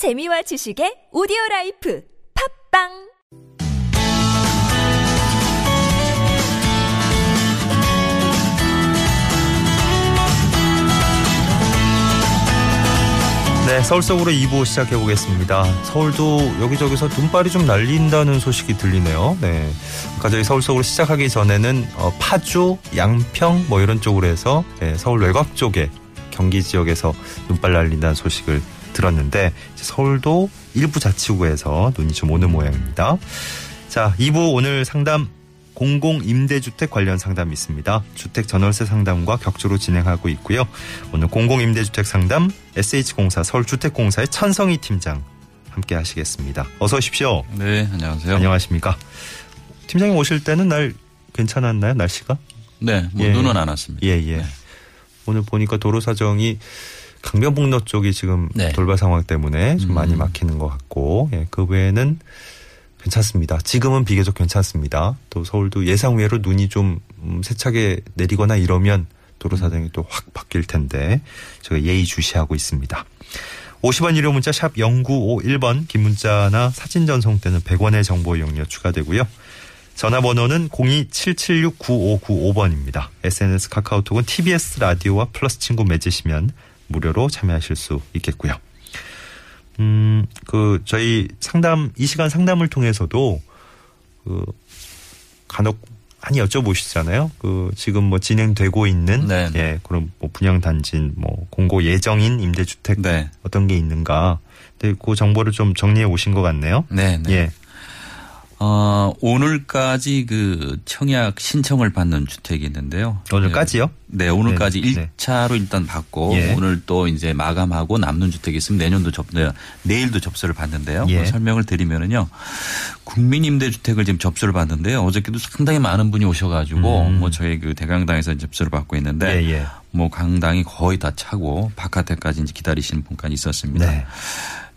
재미와 지식의 오디오 라이프 팟빵 네, 서울 속으로 2부 시작해 보겠습니다. 서울도 여기저기서 눈발이 좀 날린다는 소식이 들리네요. 네. 아까 저희 서울 속으로 시작하기 전에는 어, 파주, 양평 뭐 이런 쪽으로 해서 네, 서울 외곽 쪽에 경기 지역에서 눈발 날린다는 소식을 들었는데 서울도 일부 자치구에서 눈이 좀 오는 모양입니다. 자, 2부 오늘 상담 공공 임대주택 관련 상담이 있습니다. 주택 전월세 상담과 격주로 진행하고 있고요. 오늘 공공 임대주택 상담 SH공사 서울주택공사의 천성희 팀장 함께 하시겠습니다. 어서 오십시오. 네, 안녕하세요. 안녕하십니까. 팀장님 오실 때는 날 괜찮았나요? 날씨가? 네, 뭐 예. 눈은 안 왔습니다. 예, 예. 네. 오늘 보니까 도로 사정이 강변북로 쪽이 지금 네. 돌발 상황 때문에 좀 음. 많이 막히는 것 같고, 예, 그 외에는 괜찮습니다. 지금은 비교적 괜찮습니다. 또 서울도 예상 외로 눈이 좀 음, 세차게 내리거나 이러면 도로 사정이 또 확 바뀔 텐데 제가 예의 주시하고 있습니다. 50원 유료 문자 샵 0951번 긴 문자나 사진 전송 때는 100원의 정보 이용료 추가되고요. 전화번호는 027769595번입니다. SNS 카카오톡은 TBS 라디오와 플러스 친구 맺으시면 무료로 참여하실 수 있겠고요. 음, 그, 저희 상담, 이 시간 상담을 통해서도, 그, 간혹 많이 여쭤보시잖아요. 그, 지금 뭐 진행되고 있는, 네, 네. 예, 그런 뭐 분양단지, 뭐 공고 예정인 임대주택 네. 어떤 게 있는가. 근데 그 정보를 좀 정리해 오신 것 같네요. 네, 네. 예. 어, 오늘까지 그 청약 신청을 받는 주택이 있는데요. 오늘까지요? 네, 오늘까지 네, 네. 1차로 일단 받고 예. 오늘 또 이제 마감하고 남는 주택이 있으면 내년도 접, 네, 내일도 접수를 받는데요. 예. 뭐 설명을 드리면은요. 국민임대주택을 지금 접수를 받는데요. 어저께도 상당히 많은 분이 오셔가지고 음. 뭐 저희 그 대강당에서 접수를 받고 있는데 예, 예. 뭐 강당이 거의 다 차고 바깥에까지 이제 기다리시는 분까지 있었습니다. 네.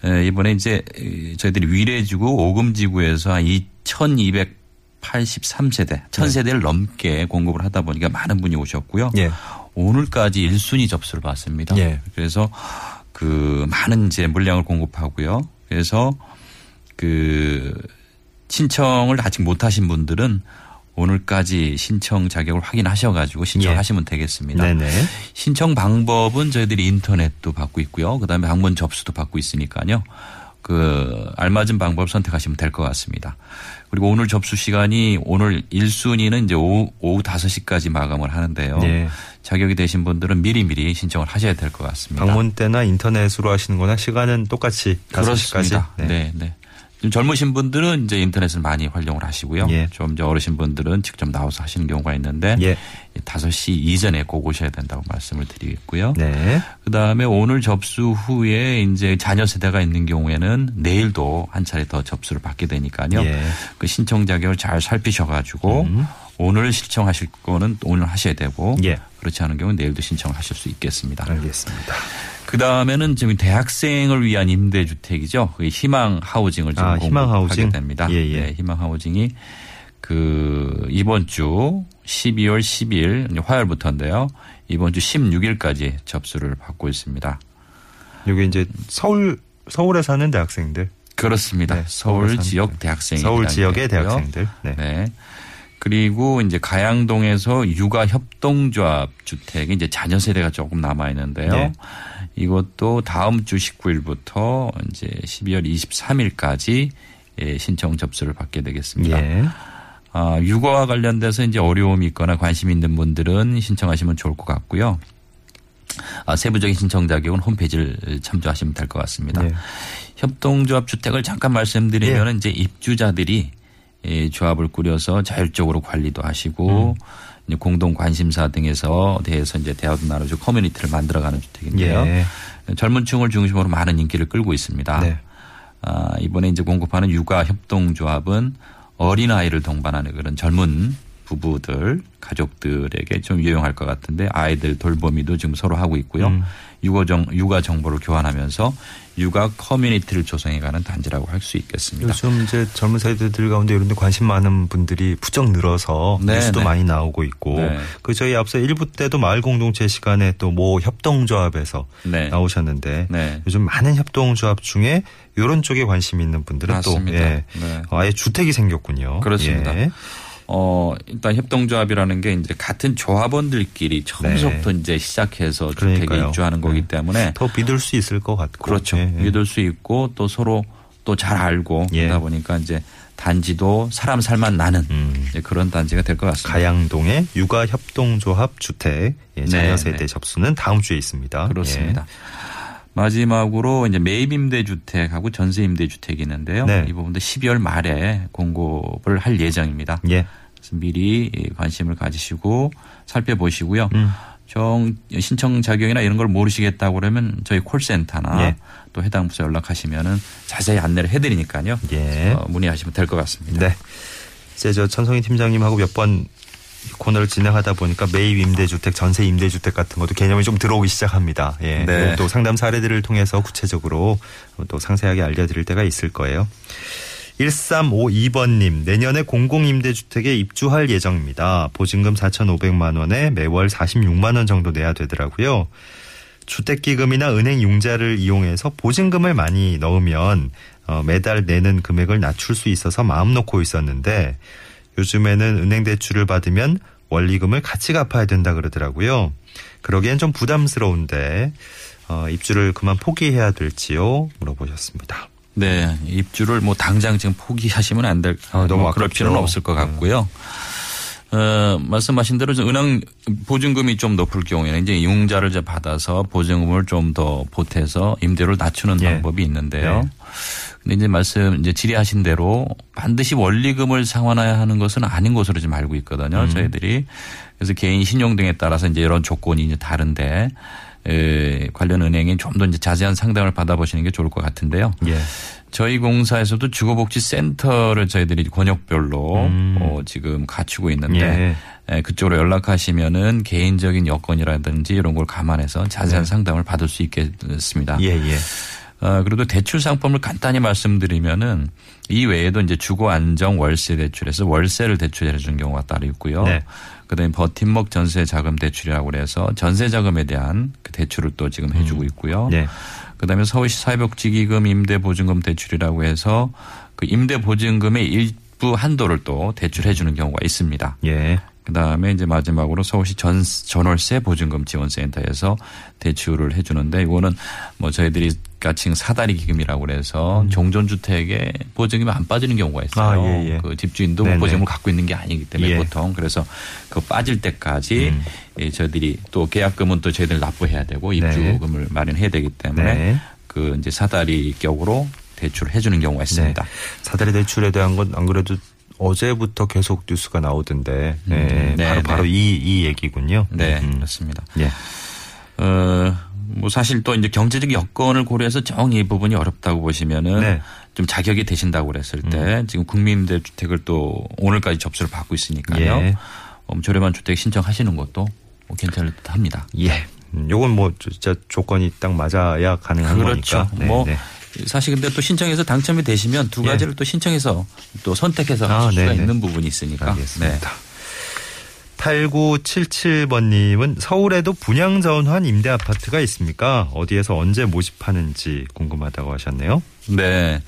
에, 이번에 이제 에, 저희들이 위례지구 오금지구에서 한 2,283세대, 1,000세대를 넘게 공급을 하다 보니까 많은 분이 오셨고요. 예. 오늘까지 1순위 접수를 받습니다. 예. 그래서 그 많은 이제 물량을 공급하고요. 그래서 그 신청을 아직 못 하신 분들은 오늘까지 신청 자격을 확인하셔가지고 신청하시면 되겠습니다. 예. 네네. 신청 방법은 저희들이 인터넷도 받고 있고요. 그다음에 방문 접수도 받고 있으니까요. 그 알맞은 방법을 선택하시면 될 것 같습니다. 그리고 오늘 접수 시간이 오늘 1순위는 이제 오후, 오후 5시까지 마감을 하는데요. 네. 자격이 되신 분들은 미리미리 신청을 하셔야 될 것 같습니다. 방문 때나 인터넷으로 하시는 거나 시간은 똑같이 5시까지. 그렇습니다. 네, 네. 좀 젊으신 분들은 이제 인터넷을 많이 활용을 하시고요. 예. 좀 이제 어르신 분들은 직접 나와서 하시는 경우가 있는데 예. 5시 이전에 꼭 오셔야 된다고 말씀을 드리겠고요. 네. 그다음에 오늘 접수 후에 이제 자녀 세대가 있는 경우에는 내일도 한 차례 더 접수를 받게 되니까요. 예. 그 신청 자격을 잘 살피셔 가지고 음. 오늘 신청하실 거는 오늘 하셔야 되고 예. 그렇지 않은 경우는 내일도 신청하실 수 있겠습니다. 알겠습니다. 그 다음에는 지금 대학생을 위한 임대주택이죠. 그 희망 하우징을 지금 아, 희망 하우징? 됩니다. 예, 예. 네, 희망 하우징이 그 이번 주 12월 10일 화요일부터인데요. 이번 주 16일까지 접수를 받고 있습니다. 여기 이제 서울 서울에 사는 대학생들, 그렇습니다. 네, 서울 사는 지역 대학생이 서울 지역의 대학생들. 네. 네. 그리고 이제 가양동에서 육아 협동조합 주택이 이제 자녀 세대가 조금 남아 있는데요. 네. 이것도 다음 주 19일부터 이제 12월 23일까지 예, 신청 접수를 받게 되겠습니다. 예. 아, 육아와 관련돼서 이제 어려움이 있거나 관심 있는 분들은 신청하시면 좋을 것 같고요. 아, 세부적인 신청 자격은 홈페이지를 참조하시면 될 것 같습니다. 네. 협동조합 주택을 잠깐 말씀드리면 예. 이제 입주자들이 이 조합을 꾸려서 자율적으로 관리도 하시고 음. 공동 관심사 등에서 대해서 이제 대화도 나누고 커뮤니티를 만들어가는 주택인데요. 예. 젊은층을 중심으로 많은 인기를 끌고 있습니다. 네. 아, 이번에 이제 공급하는 육아 협동조합은 어린 아이를 동반하는 그런 젊은 부부들 가족들에게 좀 유용할 것 같은데 아이들 돌보미도 지금 서로 하고 있고요. 음. 육아정 육아 정보를 교환하면서 육아 커뮤니티를 조성해가는 단지라고 할 수 있겠습니다. 요즘 이제 젊은 세대들 가운데 이런 데 관심 많은 분들이 부쩍 늘어서 네, 뉴스도 네. 많이 나오고 있고 네. 그 저희 앞서 일부 때도 마을 공동체 시간에 또 모 협동조합에서 네. 나오셨는데 네. 요즘 많은 협동조합 중에 이런 쪽에 관심 있는 분들은 맞습니다. 또 예, 네. 아예 주택이 생겼군요. 그렇습니다. 예. 어, 일단 협동조합이라는 게 이제 같은 조합원들끼리 처음부터 이제 시작해서 주택에 네. 그러니까요. 입주하는 거기 네. 때문에 더 믿을 수 있을 것 같고 그렇죠. 예, 예. 믿을 수 있고 또 서로 또 잘 알고 예. 그러다 보니까 이제 단지도 사람 살만 나는 음. 그런 단지가 될 것 같습니다. 가양동의 육아협동조합 주택 예, 자녀 네, 세대 네. 접수는 다음 주에 있습니다. 그렇습니다. 마지막으로 이제 매입 임대주택하고 전세 임대주택이 있는데요. 네. 이 부분도 12월 말에 공급을 할 예정입니다. 예. 예. 그래서 미리 관심을 가지시고 살펴보시고요. 음. 정 신청 자격이나 이런 걸 모르시겠다고 그러면 저희 콜센터나 예. 또 해당 부서 연락하시면은 자세히 안내를 해드리니까요. 예. 어, 문의하시면 될 것 같습니다. 네. 이제 저 천성희 팀장님하고 몇 번 코너를 진행하다 보니까 매입 임대주택, 전세 임대주택 같은 것도 개념이 좀 들어오기 시작합니다. 예. 네. 또 상담 사례들을 통해서 구체적으로 또 상세하게 알려드릴 때가 있을 거예요. 1352번님, 내년에 공공임대주택에 입주할 예정입니다. 보증금 4,500만 원에 매월 46만 원 정도 내야 되더라고요. 주택기금이나 은행 융자를 이용해서 보증금을 많이 넣으면 어, 매달 내는 금액을 낮출 수 있어서 마음 놓고 있었는데 요즘에는 은행 대출을 받으면 원리금을 같이 갚아야 된다 그러더라고요. 그러기엔 좀 부담스러운데 어, 입주를 그만 포기해야 될지요? 물어보셨습니다. 네, 입주를 뭐 당장 지금 포기하시면 안 될, 아, 너무 뭐 그럴. 필요는 없을 것 같고요. 어, 말씀하신 대로 좀 은행 보증금이 좀 높을 경우에는 이제 융자를 이제 받아서 보증금을 좀 더 보태서 임대료를 낮추는 예. 방법이 있는데요. 네. 근데 이제 말씀 이제 질의하신 대로 반드시 원리금을 상환해야 하는 것은 아닌 것으로 지금 알고 있거든요. 음. 저희들이 그래서 개인 신용 등에 따라서 이제 이런 조건이 이제 다른데 에, 관련 은행이 좀더 이제 자세한 상담을 받아보시는 게 좋을 것 같은데요. 예. 저희 공사에서도 주거복지센터를 저희들이 권역별로 음. 어, 지금 갖추고 있는데 예. 에, 그쪽으로 연락하시면은 개인적인 여건이라든지 이런 걸 감안해서 자세한 네. 상담을 받을 수 있겠습니다. 예, 예. 어, 그리고 대출 상품을 간단히 말씀드리면은 이 외에도 이제 주거 안정 월세 대출에서 월세를 대출해 주는 경우가 따로 있고요. 네. 그다음에 버팀목 전세 자금 대출이라고 그래서 전세 자금에 대한 그 대출을 또 지금 해주고 있고요. 예. 그다음에 서울시 사회복지기금 임대보증금 대출이라고 해서 그 임대보증금의 일부 한도를 또 대출해 주는 경우가 있습니다. 예. 그다음에 이제 마지막으로 서울시 전 전월세 보증금 지원센터에서 대출을 해 주는데 이거는 뭐 저희들이 가칭 사다리 기금이라고 그래서 종전 주택에 보증금이 안 빠지는 경우가 있어요. 음. 아, 예, 예. 그 집주인도 네네. 보증금을 갖고 있는 게 아니기 때문에 예. 보통 그래서 그 빠질 때까지 음. 예, 저희들이 또 계약금은 또 저희들 납부해야 되고 입주금을 마련해야 되기 때문에 네. 그 이제 사다리 격으로 대출을 해주는 경우가 있습니다. 네. 사다리 대출에 대한 건 안 그래도 어제부터 계속 뉴스가 나오던데 네, 네, 바로 네. 바로 이, 이 얘기군요. 네, 음. 그렇습니다. 예. 어, 뭐 사실 또 이제 경제적 여건을 고려해서 정 이 부분이 어렵다고 보시면은 네. 음. 좀 자격이 되신다고 그랬을 때 지금 국민임대주택을 또 오늘까지 접수를 받고 있으니까요. 예. 어, 저렴한 주택 신청하시는 것도 뭐 괜찮을 듯 합니다. 예. 음, 요건 뭐 진짜 조건이 딱 맞아야 가능한 그렇죠. 거니까. 네, 뭐 네. 사실 근데 또 신청해서 당첨이 되시면 두 예. 가지를 또 신청해서 또 선택해서 아, 하실 수가. 있는 부분이 있으니까. 네. 알겠습니다. 8977번님은 서울에도 분양전환 임대 아파트가 있습니까? 어디에서 언제 모집하는지 궁금하다고 하셨네요. 네.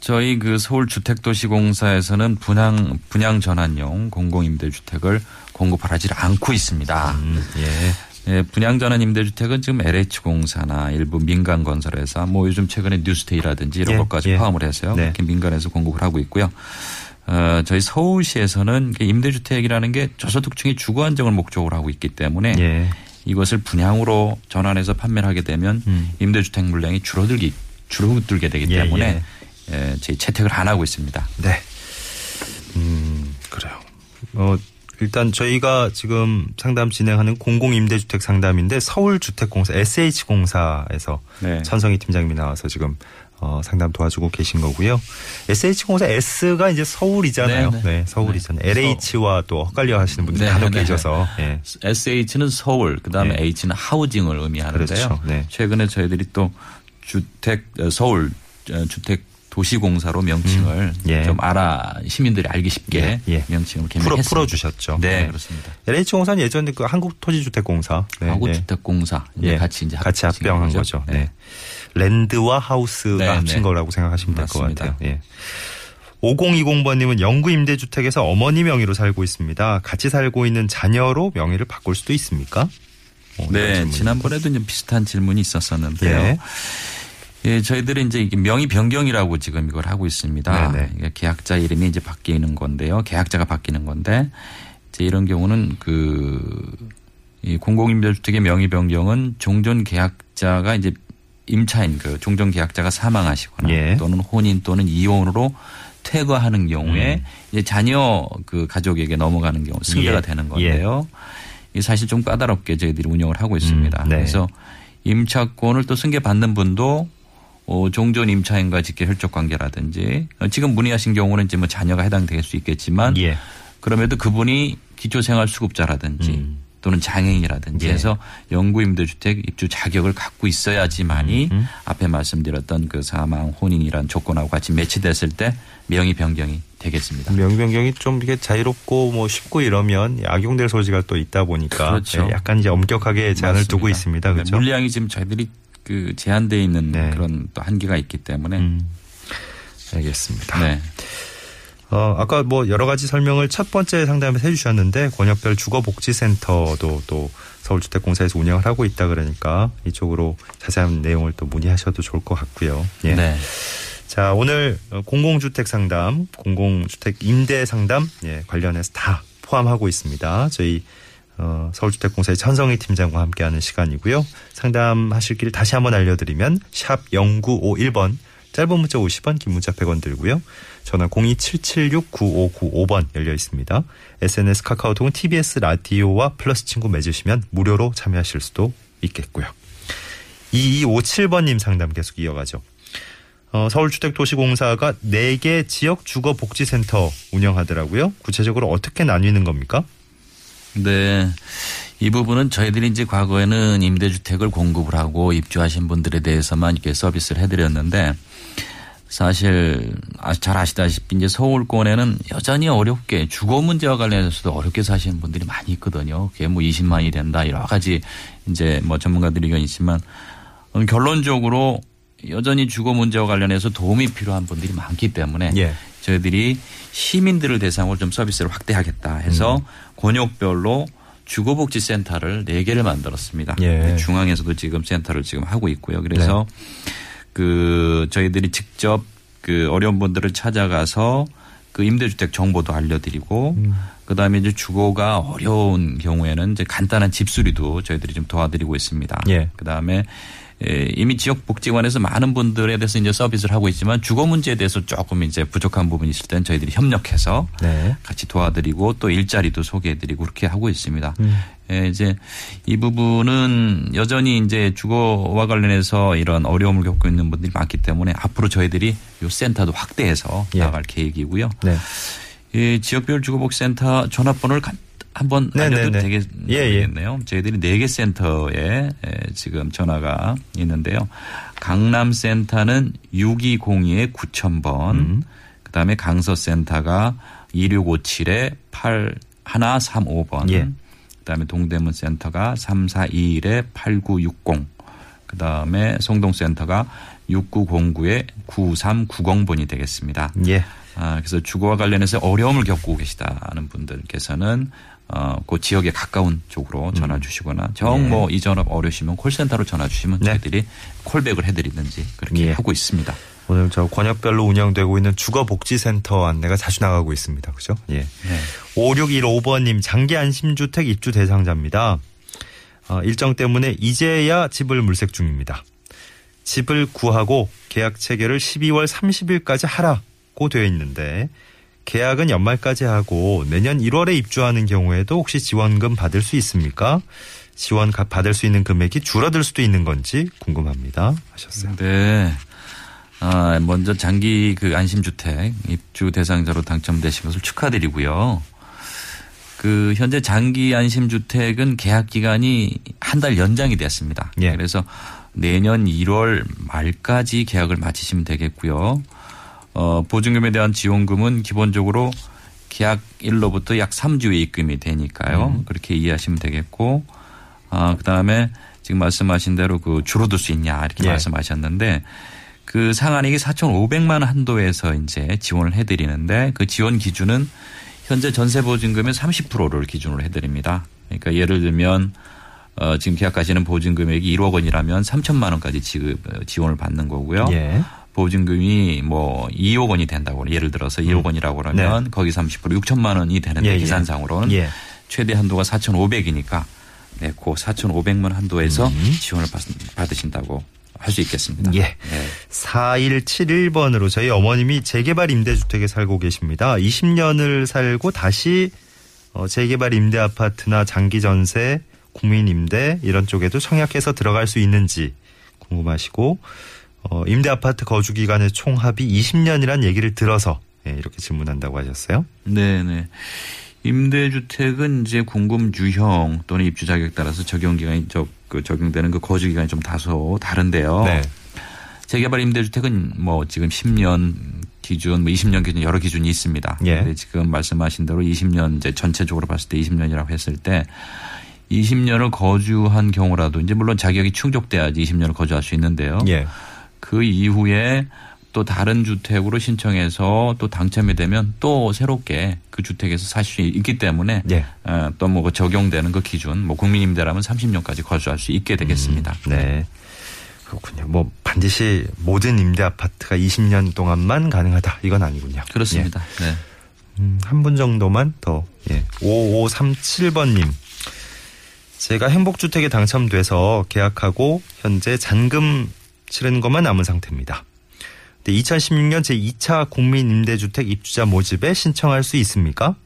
저희 그 서울주택도시공사에서는 분양, 분양 전환용 공공임대주택을 공급하지 않고 있습니다. 음, 예. 예, 분양 전환 임대주택은 지금 LH공사나 일부 민간건설회사 뭐 요즘 최근에 뉴스테이라든지 이런 예, 것까지 예. 포함을 해서요. 네. 이렇게 민간에서 공급을 하고 있고요. 어, 저희 서울시에서는 임대주택이라는 게 저소득층의 주거 안정을 목적으로 하고 있기 때문에 예. 이것을 분양으로 전환해서 판매를 하게 되면 음. 임대주택 물량이 줄어들기 줄어들게 되기 예, 때문에 예, 저희 채택을 안 하고 있습니다. 네. 음, 그래요. 어, 일단 저희가 지금 상담 진행하는 공공임대주택 상담인데 서울주택공사 SH공사에서 네. 천성희 팀장님이 나와서 지금 어, 상담 도와주고 계신 거고요. SH공사 S가 이제 서울이잖아요. 네, 네, 네. 서울이잖아요. 네. LH와 또 헷갈려 하시는 분들이 네, 간혹 네. 계셔서. 예. SH는 서울, 그 다음에 네. H는 하우징을 의미하는데요. 그렇죠. 네. 최근에 저희들이 또 주택 어, 서울 어, 주택 도시공사로 명칭을 음, 예. 좀 알아 시민들이 알기 쉽게 예, 예. 명칭을 풀어, 개명했습니다. 풀어 주셨죠. 네, 그렇습니다. LH공사는 예전에 그 한국토지주택공사. 네, 네. 하구주택공사 이제 예, 같이 이제 같이 합병한 거죠. 네. 랜드와 하우스가 네, 합친 네. 거라고 생각하시면 될 것. 같아요. 예. 5020번님은 영구 임대주택에서 어머니 명의로 살고 있습니다. 같이 살고 있는 자녀로 명의를 바꿀 수도 있습니까? 어, 네, 질문이 지난번에도 좀 비슷한 질문이 있었었는데요. 예. 예, 저희들이 이제 명의 변경이라고 지금 이걸 하고 있습니다. 네네. 계약자 이름이 이제 바뀌는 건데요. 계약자가 바뀌는 건데 이제 이런 경우는 그이 공공임대주택의 명의 변경은 종전 계약자가 이제 임차인 그 종전 계약자가 사망하시거나 예. 또는 혼인 또는 이혼으로 퇴거하는 경우에 음. 이제 자녀 그 가족에게 넘어가는 경우 승계가 예. 되는 건데요. 이 사실 좀 까다롭게 저희들이 운영을 하고 있습니다. 음, 네. 그래서 임차권을 또 승계 받는 분도 어, 종전 임차인과 직계 혈족 관계라든지 어, 지금 문의하신 경우는 이제 뭐 자녀가 해당될 수 있겠지만 예. 그럼에도 그분이 기초생활수급자라든지 음. 또는 장애인이라든지 예. 해서 영구임대주택 입주 자격을 갖고 있어야지만이 음. 앞에 말씀드렸던 그 사망, 혼인이란 조건하고 같이 매치됐을 때 명의 변경이 되겠습니다. 명의 변경이 좀 이게 자유롭고 뭐 쉽고 이러면 악용될 소지가 또 있다 보니까 그렇죠. 예, 약간 이제 엄격하게 제한을 맞습니다. 두고 있습니다. 네, 그렇죠? 물량이 지금 저희들이 그 제한돼 있는 네. 그런 또 한계가 있기 때문에 음. 알겠습니다. 네. 어, 아까 뭐 여러 가지 설명을 첫 번째 상담에서 해주셨는데 권역별 주거복지센터도 또 서울주택공사에서 운영을 하고 있다 그러니까 이쪽으로 자세한 내용을 또 문의하셔도 좋을 것 같고요. 예. 네. 자 오늘 어, 공공주택 상담, 공공주택 임대 상담 예, 관련해서 다 포함하고 있습니다. 저희 어, 서울주택공사의 천성희 팀장과 함께하는 시간이고요. 상담하실 길 다시 한번 알려드리면 샵 0951번 짧은 문자 50원, 긴 문자 100원 들고요. 전화 02776-9595번 열려 있습니다. SNS 카카오톡은 TBS 라디오와 플러스 친구 맺으시면 무료로 참여하실 수도 있겠고요. 2257번님 상담 계속 이어가죠. 어, 서울주택도시공사가 4개 지역 주거복지센터 운영하더라고요. 구체적으로 어떻게 나뉘는 겁니까? 네. 이 부분은 저희들이 이제 과거에는 임대주택을 공급을 하고 입주하신 분들에 대해서만 이렇게 서비스를 해드렸는데 사실 아- 잘 아시다시피 이제 서울권에는 여전히 어렵게 주거 문제와 관련해서도 어렵게 사시는 분들이 많이 있거든요. 그게 뭐 20만이 된다 여러 가지 이제 뭐 전문가들이 의견이 있지만 음, 결론적으로 여전히 주거 문제와 관련해서 도움이 필요한 분들이 많기 때문에 예. 저희들이 시민들을 대상으로 좀 서비스를 확대하겠다 해서 음. 권역별로 주거복지센터를 4개를 만들었습니다. 예. 중앙에서도 지금 센터를 지금 하고 있고요. 그래서 네. 그 저희들이 직접 그 어려운 분들을 찾아가서 그 임대주택 정보도 알려드리고 음. 그다음에 이제 주거가 어려운 경우에는 이제 간단한 집수리도 저희들이 좀 도와드리고 있습니다. 예. 그다음에 에, 이미 지역 복지관에서 많은 분들에 대해서 이제 서비스를 하고 있지만 주거 문제에 대해서 조금 이제 부족한 부분이 있을 때는 저희들이 협력해서 네. 같이 도와드리고 또 일자리도 소개해드리고 그렇게 하고 있습니다. 음. 예, 이제 이 부분은 여전히 이제 주거와 관련해서 이런 어려움을 겪고 있는 분들이 많기 때문에 앞으로 저희들이 이 센터도 확대해서 예. 나갈 계획이고요. 네. 이 지역별 주거복지센터 전화번호를 간- 한번 네, 알려도 네, 네. 되겠, 예, 예. 되겠네요. 저희들이 네 개 센터에 에, 지금 전화가 있는데요. 강남 센터는 6202에 9000번, 음. 그다음에 강서 센터가 2657에 8135번, 예. 그다음에 동대문 센터가 3421에 8960, 그다음에 송동 센터가 6909에 9390번이 되겠습니다. 예. 아, 그래서 주거와 관련해서 어려움을 겪고 계시다는 분들께서는 어, 그 지역에 가까운 쪽으로 전화 주시거나 정 예. 뭐이 전화 어려우시면 콜센터로 전화 주시면 네. 저희들이 콜백을 해드리든지 그렇게 예. 하고 있습니다. 오늘 저 권역별로 운영되고 있는 주거복지센터 안내가 자주 나가고 있습니다. 그죠? 예. 네. 5615번님 장기 안심주택 입주 대상자입니다. 어, 일정 때문에 이제야 집을 물색 중입니다. 집을 구하고 계약 체결을 12월 30일까지 하라고 되어 있는데 계약은 연말까지 하고 내년 1월에 입주하는 경우에도 혹시 지원금 받을 수 있습니까? 지원 받을 수 있는 금액이 줄어들 수도 있는 건지 궁금합니다. 하셨어요. 네. 아, 먼저 장기 그 안심주택 입주 대상자로 당첨되신 것을 축하드리고요. 그 현재 장기 안심주택은 계약 기간이 한 달 연장이 됐습니다. 예. 그래서 내년 1월 말까지 계약을 마치시면 되겠고요. 어, 보증금에 대한 지원금은 기본적으로 계약 일로부터 약 3주에 입금이 되니까요. 음. 그렇게 이해하시면 되겠고, 아, 그 다음에 지금 말씀하신 대로 그 줄어들 수 있냐 이렇게 예. 말씀하셨는데 그 상한액이 4,500만 원 한도에서 이제 지원을 해드리는데 그 지원 기준은 현재 전세 보증금의 30%를 기준으로 해드립니다. 그러니까 예를 들면 어, 지금 계약하시는 보증 금액이 1억 원이라면 3천만 원까지 지급 어, 지원을 받는 거고요. 예. 보증금이 뭐 2억 원이 된다고 예를 들어서 2억 원이라고 그러면 거기 30% 6천만 원이 되는데 예, 예. 계산상으로는 예. 최대 한도가 4,500이니까 네, 그 4,500만 한도에서 음. 지원을 받, 받으신다고 할수 있겠습니다. 예. 네. 4171번으로 저희 어머님이 재개발 임대주택에 살고 계십니다. 20년을 살고 다시 어, 재개발 임대 아파트나 장기 전세, 국민 임대 이런 쪽에도 청약해서 들어갈 수 있는지 궁금하시고 어, 임대 아파트 거주 기간의 총합이 20년이란 얘기를 들어서 예, 이렇게 질문한다고 하셨어요. 네 네. 임대주택은 이제 공급 유형 또는 입주 자격 따라서 적용 기간이 저, 그 적용되는 그 거주 기간이 좀 다소 다른데요. 네. 재개발 임대주택은 뭐 지금 10년 기준, 뭐 20년 기준 여러 기준이 있습니다. 예. 근데 지금 말씀하신 대로 20년 이제 전체적으로 봤을 때 20년이라고 했을 때 20년을 거주한 경우라도 이제 물론 자격이 충족돼야지 20년을 거주할 수 있는데요. 예. 그 이후에 또 다른 주택으로 신청해서 또 당첨이 되면 또 새롭게 그 주택에서 살 수 있기 때문에 예. 또뭐 적용되는 그 기준 뭐 국민임대라면 30년까지 거주할 수 있게 되겠습니다. 네. 그렇군요. 뭐 반드시 모든 임대 아파트가 20년 동안만 가능하다 이건 아니군요. 그렇습니다. 네. 음, 한분 정도만 더. 예. 5537번님. 제가 행복주택에 당첨돼서 계약하고 현재 잔금 치르는 것만 남은 상태입니다. 근데 2016년 제2차 국민임대주택 입주자 모집에 신청할 수 있습니까?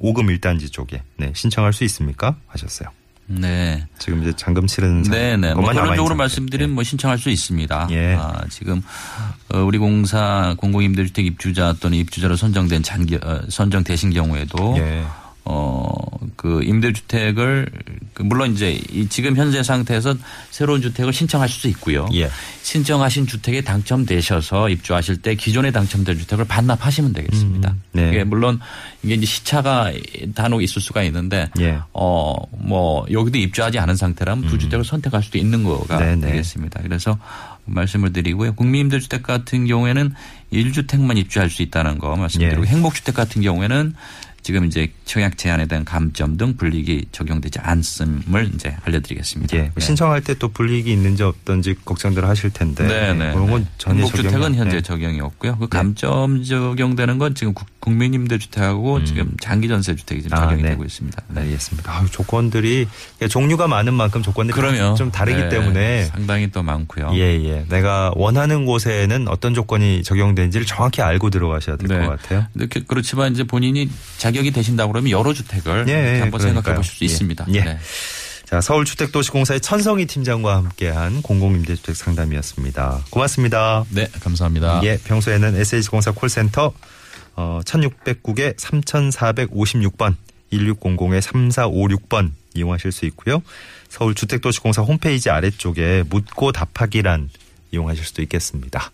5금 1단지 쪽에. 네, 신청할 수 있습니까? 하셨어요. 네. 지금 이제 잔금 치르는 네네. 뭐 결론적으로. 말씀드리면 뭐 신청할 수 있습니다. 예. 아, 지금 어, 우리 공사 공공임대주택 입주자 또는 입주자로 선정된 잔기 어, 선정되신 경우에도 예. 어, 그 임대주택을 그 물론 이제 이 지금 현재 상태에서 새로운 주택을 신청하실 수 있고요. 예. 신청하신 주택에 당첨되셔서 입주하실 때 기존에 당첨된 주택을 반납하시면 되겠습니다. 음, 네. 이게 물론 이게 이제 시차가 단옥 있을 수가 있는데 예. 어, 뭐, 여기도 입주하지 않은 상태라면 두 주택을 선택할 수도 있는 거가 음. 네네. 되겠습니다. 그래서 말씀을 드리고요. 국민임대주택 같은 경우에는 1주택만 입주할 수 있다는 거 말씀드리고 예. 행복주택 같은 경우에는 지금 이제 청약 제한에 대한 감점 등 불이익이 적용되지 않음을 이제 알려드리겠습니다. 예. 네. 신청할 때 또 불이익이 있는지 없던지 걱정들 하실 텐데. 네네. 그런 건 전혀 행복주택은 현재 네. 적용이 없고요. 그 감점 적용되는 건 지금 국- 국민임대주택하고 지금 장기전세주택이 지금 음. 아, 적용이 네. 되고 있습니다. 네. 알겠습니다. 아유, 조건들이 종류가 많은 만큼 조건들이 그러면 좀 다르기 네, 때문에 상당히 또 많고요. 예, 예. 내가 원하는 곳에는 어떤 조건이 적용되는지를 정확히 알고 들어가셔야 될것 네. 같아요. 이렇게 그렇지만 이제 본인이 자격이 되신다고 그러면 여러 주택을 예, 예, 한번. 생각해 보실 수 예. 있습니다. 예. 네. 자, 서울주택도시공사의 천성희 팀장과 함께한 공공임대주택 상담이었습니다. 고맙습니다. 네, 감사합니다. 예, 평소에는 SH공사 콜센터 어, 1609에 3456번 1600에 3456번 이용하실 수 있고요. 서울 주택도시공사 홈페이지 아래쪽에 묻고 답하기란 이용하실 수도 있겠습니다.